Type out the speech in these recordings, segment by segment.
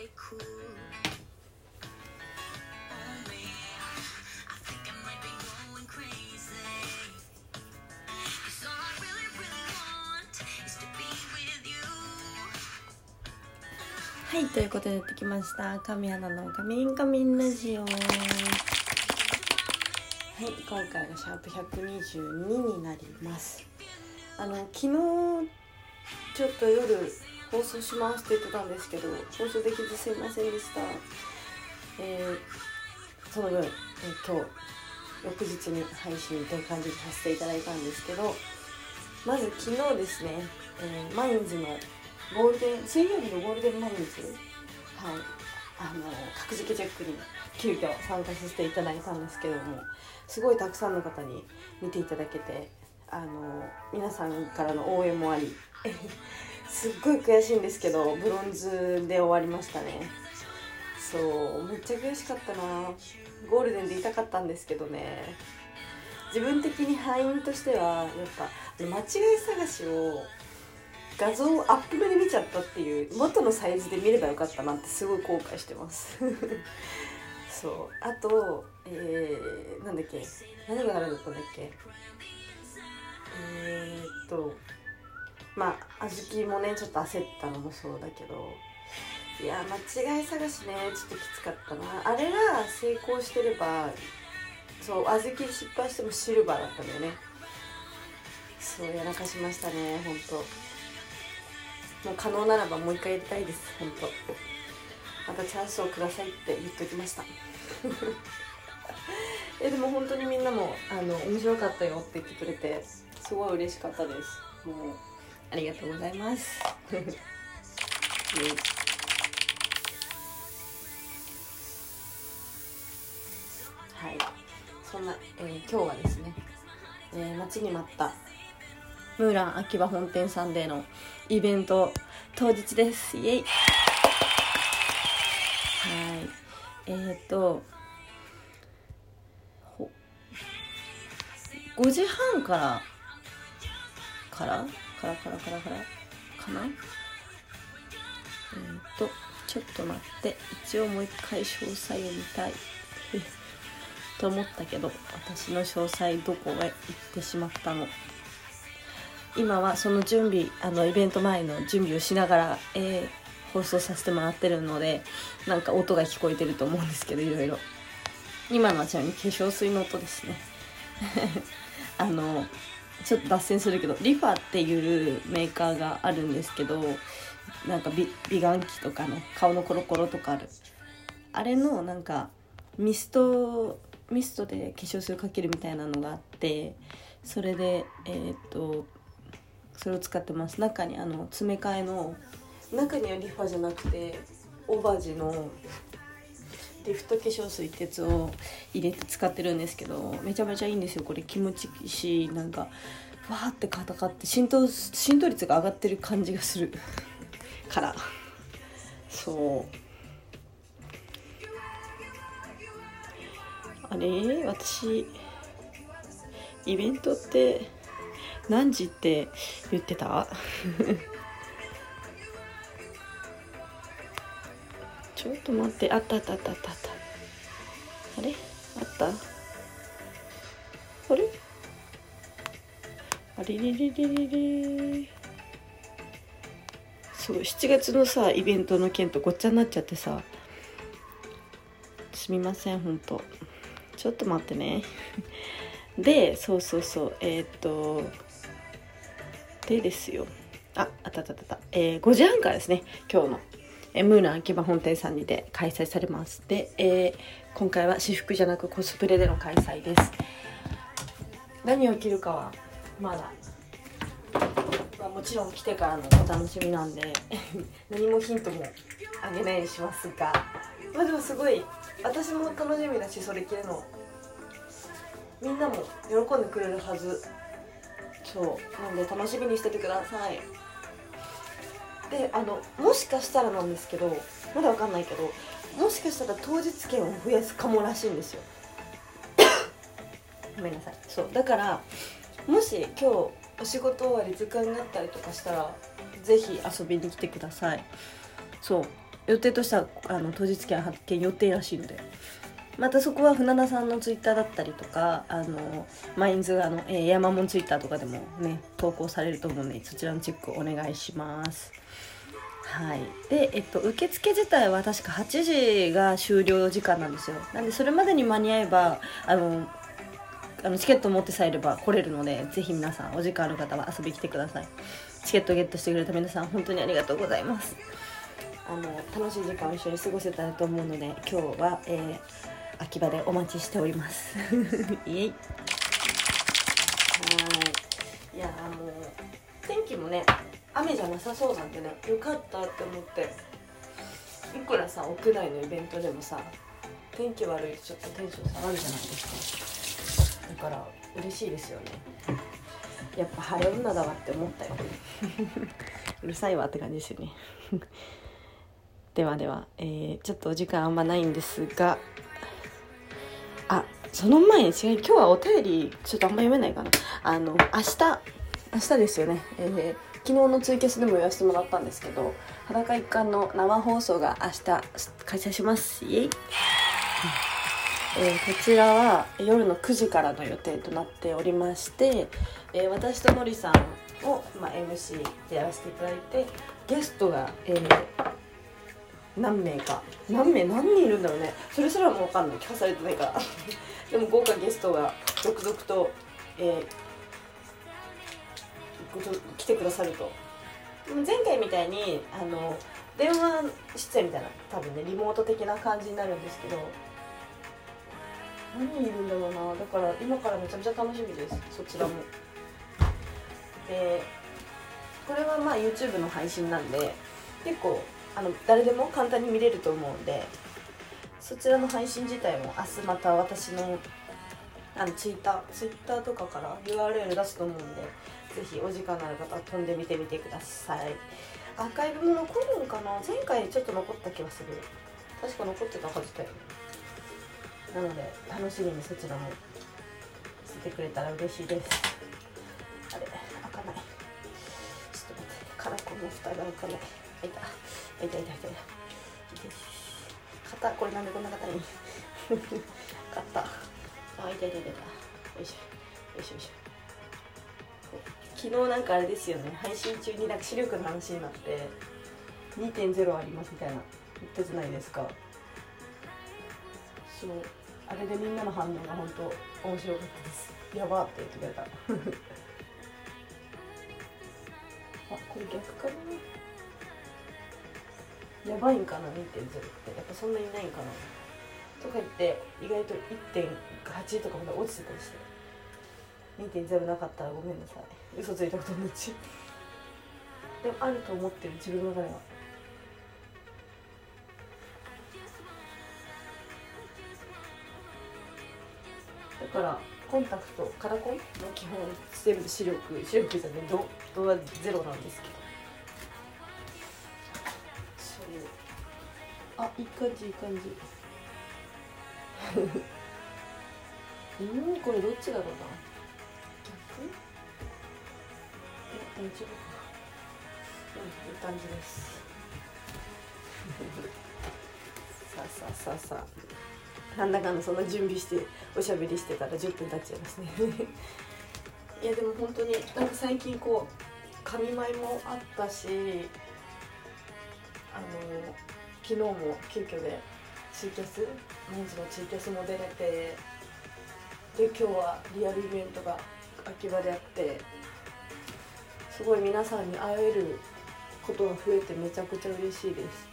はいということでやってきました。神アナのカミンカミンラジオ。はい今回がシャープ122になります。あの昨日ちょっと夜放送しますって言ってたんですけど放送できずすいませんでした。えーその分、えー今日翌日に配信という感じでさせていただいたんですけどまず昨日ですね、えーマインズのゴールデン水曜日のゴールデンマインズはいあの格付けチェックに急遽参加させていただいたんですけどもすごいたくさんの方に見ていただけてあの皆さんからの応援もありすっごい悔しいんですけどブロンズで終わりましたね。そうめっちゃ悔しかったな。ゴールデンでいたかったんですけどね。自分的に敗因としてはやっぱ間違い探しを画像をアップ目で見ちゃったっていう元のサイズで見ればよかったなってすごい後悔してます。そう。あとえー、なんだっけ。何があるんだったんだっけ。えー、っとまあ小豆もねちょっと焦ったのもそうだけど。いや間違い探しねちょっときつかったな。あれが成功してればそう小豆失敗してもシルバーだったんだよね。そうやらかしましたね本当もう可能ならばもう一回やりたいです本当またチャンスをくださいって言っときました。えでも本当にみんなもあの面白かったよって言ってくれてすごい嬉しかったです。もうありがとうございます。はい。そんな、えー今日はですね、えー待ちに待ったムーラン秋葉本店さんでのイベント当日です。イエイ。はい。えー、っと5時半からからからからからからかなえー、とちょっと待って。一応もう一回詳細を見たい。と思ったけど私の詳細どこへ行ってしまったの？今はその準備あのイベント前の準備をしながら、えー放送させてもらってるのでなんか音が聞こえてると思うんですけどいろいろ。今のはちなみに化粧水の音ですね。あのちょっと脱線するけどリファっていうメーカーがあるんですけどなんか美美顔器とかの顔のコロコロとかある。あれのなんかミストミストで化粧水をかけるみたいなのがあってそれでえーっとそれを使ってます。中にあの詰め替えの中にはリファじゃなくてオバジのリフト化粧水ってやつを入れて使ってるんですけどめちゃめちゃいいんですよこれ気持ちいいしなんかわーってかたかって浸透浸透率が上がってる感じがする。から。そう。あれ？私イベントって何時って言ってた？ちょっと待って。あったあったあったあったあった。あれ？あった？あれ？あれれれれれれ。そう7月のさイベントの件とごっちゃになっちゃってさ。すみませんほんと。ちょっと待ってね。でそうそうそう。えーっとでですよ。ああったあったあった、えー5時半からですね。今日の。えムーラン秋葉本店さんにて開催されます。で、えー今回は私服じゃなくコスプレでの開催です。何を着るかはまだ、まあ、もちろん来てからのお楽しみなんで 何もヒントもあげないようにしますが。まあでもすごい私も楽しみだしそれ着るの。みんなも喜んでくれるはず。そう。なんで楽しみにしててください。であのもしかしたらなんですけどまだわかんないけどもしかしたら当日券を増やすかもらしいんですよ。ごめんなさい。そうだからもし今日お仕事終わり時間があったりとかしたらぜひ遊びに来てください。そう予定としてはあの当日券発見予定らしいのでまたそこは船田さんのツイッターだったりとかあのマインズあの、えー、山門ツイッターとかでもね投稿されると思うのでそちらのチェックお願いします。はい。で、えっと、受付自体は確か8時が終了時間なんですよ。なんでそれまでに間に合えばあのあのチケット持ってさえれば来れるのでぜひ皆さんお時間ある方は遊びに来てください。チケットゲットしてくれた皆さん本当にありがとうございます。あの楽しい時間を一緒に過ごせたらと思うので今日は、えー、秋葉でお待ちしております。イエイ。はい。いやもう天気もね雨じゃなさそうなんでねよかったって思っていくらさ屋内のイベントでもさ天気悪いとちょっとテンション下がるじゃないですか。だから嬉しいですよね。やっぱ晴れ女だわって思ったよ。うるさいわって感じですよね。ではでは、えー、ちょっとお時間あんまないんですがあその前に違う今日はお便りちょっとあんま読めないかな。あの明日。明日ですよね、えー、昨日のツイキャスでも言わせてもらったんですけど裸一貫の生放送が明日開催します。イエイ。えー、こちらは夜の9時からの予定となっておりまして、えー、私とのりさんを、まあ、MC でやらせていただいてゲストが、えー、何名か。何名何人いるんだろうね。それすらも分かんない。聞かされてないから。でも豪華ゲストが続々と、えー、来てくださると。前回みたいにあの電話出演みたいな多分ねリモート的な感じになるんですけど何人いるんだろうな。だから今からめちゃめちゃ楽しみです。そちらも。でこれはまあ YouTube の配信なんで結構あの誰でも簡単に見れると思うんでそちらの配信自体も明日また私のあのツイッターツイッターとかから URL 出すと思うんでぜひお時間のある方は飛んでみてみてください。アーカイブも残るんかな？前回ちょっと残った気がする。確か残ってたはずだよなので楽しみにそちらもしてくれたら嬉しいです。あれ開かない。ちょっと待ってカラコンの蓋が開かない。開いた痛い痛い痛い。痛い肩これなんでこんな硬い。肩あ痛い痛い痛い痛いよいしょ。よいしょよいしょ。昨日なんかあれですよね。配信中になんか視力の話になって2.0ありますみたいな言ったじゃないですか？そう。あれでみんなの反応が本当面白かったです。やばって言ってくれた。あこれ逆かな？やばいんかな2.0って。やっぱそんなにないんかな。とか言って意外と1.8とかまで落ちてたりして。2.0なかったらごめんなさい。嘘ついたことになっちゃう。でもあると思ってる自分の中では。だからコンタクトカラコンの基本全部視力視力じゃね度度はゼロなんですけど。あいい感じいい感じ。うんこれどっちだろうな。逆？え大丈夫かな。うんいい感じです。さあさあさあさあ。なんだかんだそんな準備しておしゃべりしてたら10分経っちゃいますね。いやでも本当になんか最近こう神舞もあったしあの昨日も急遽でツイキャスメンズのツイキャスも出れてで今日はリアルイベントが秋葉であってすごい皆さんに会えることが増えてめちゃくちゃ嬉しいです。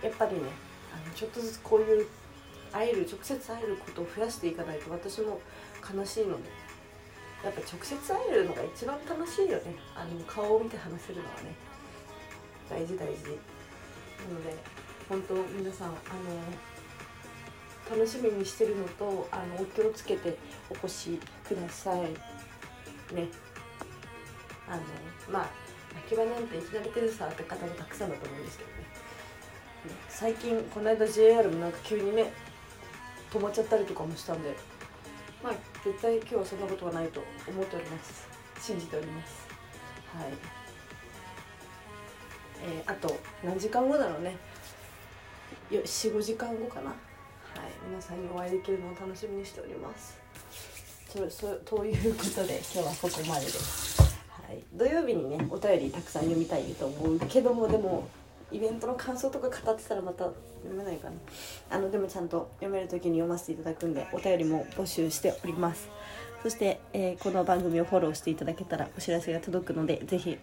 やっぱりねあのちょっとずつこういう会える直接会えることを増やしていかないと私も悲しいのでやっぱ直接会えるのが一番楽しいよね。あの顔を見て話せるのはね。大事大事。ので本当皆さんあの楽しみにしてるのとあのお気をつけてお越しください。ね。あのまあ秋葉なんていきなりテレサって方もたくさんだと思うんですけどね。最近この間 JR もなんか急にね止まっちゃったりとかもしたんでまあ絶対今日はそんなことはないと思っております。信じております。はい。えー、あと何時間後だろうね。45時間後かな。はい皆さんにお会いできるのを楽しみにしております。そそということで今日はここまでです、はい、土曜日にねお便りたくさん読みたいと思うけどもでもイベントの感想とか語ってたらまた読めないかな。あのでもちゃんと読める時に読ませていただくんでお便りも募集しております。そして、えーこの番組をフォローしていただけたらお知らせが届くのでぜひ、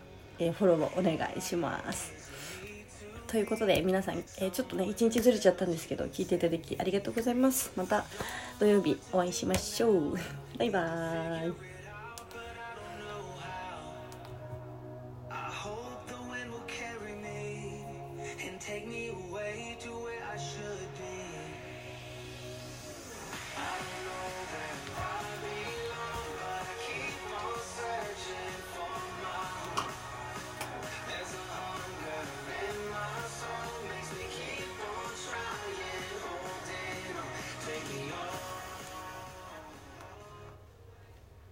えフォローをお願いします。ということで皆さん、えちょっとね一日ずれちゃったんですけど聞いていただきありがとうございます。また土曜日お会いしましょう。バイバーイ。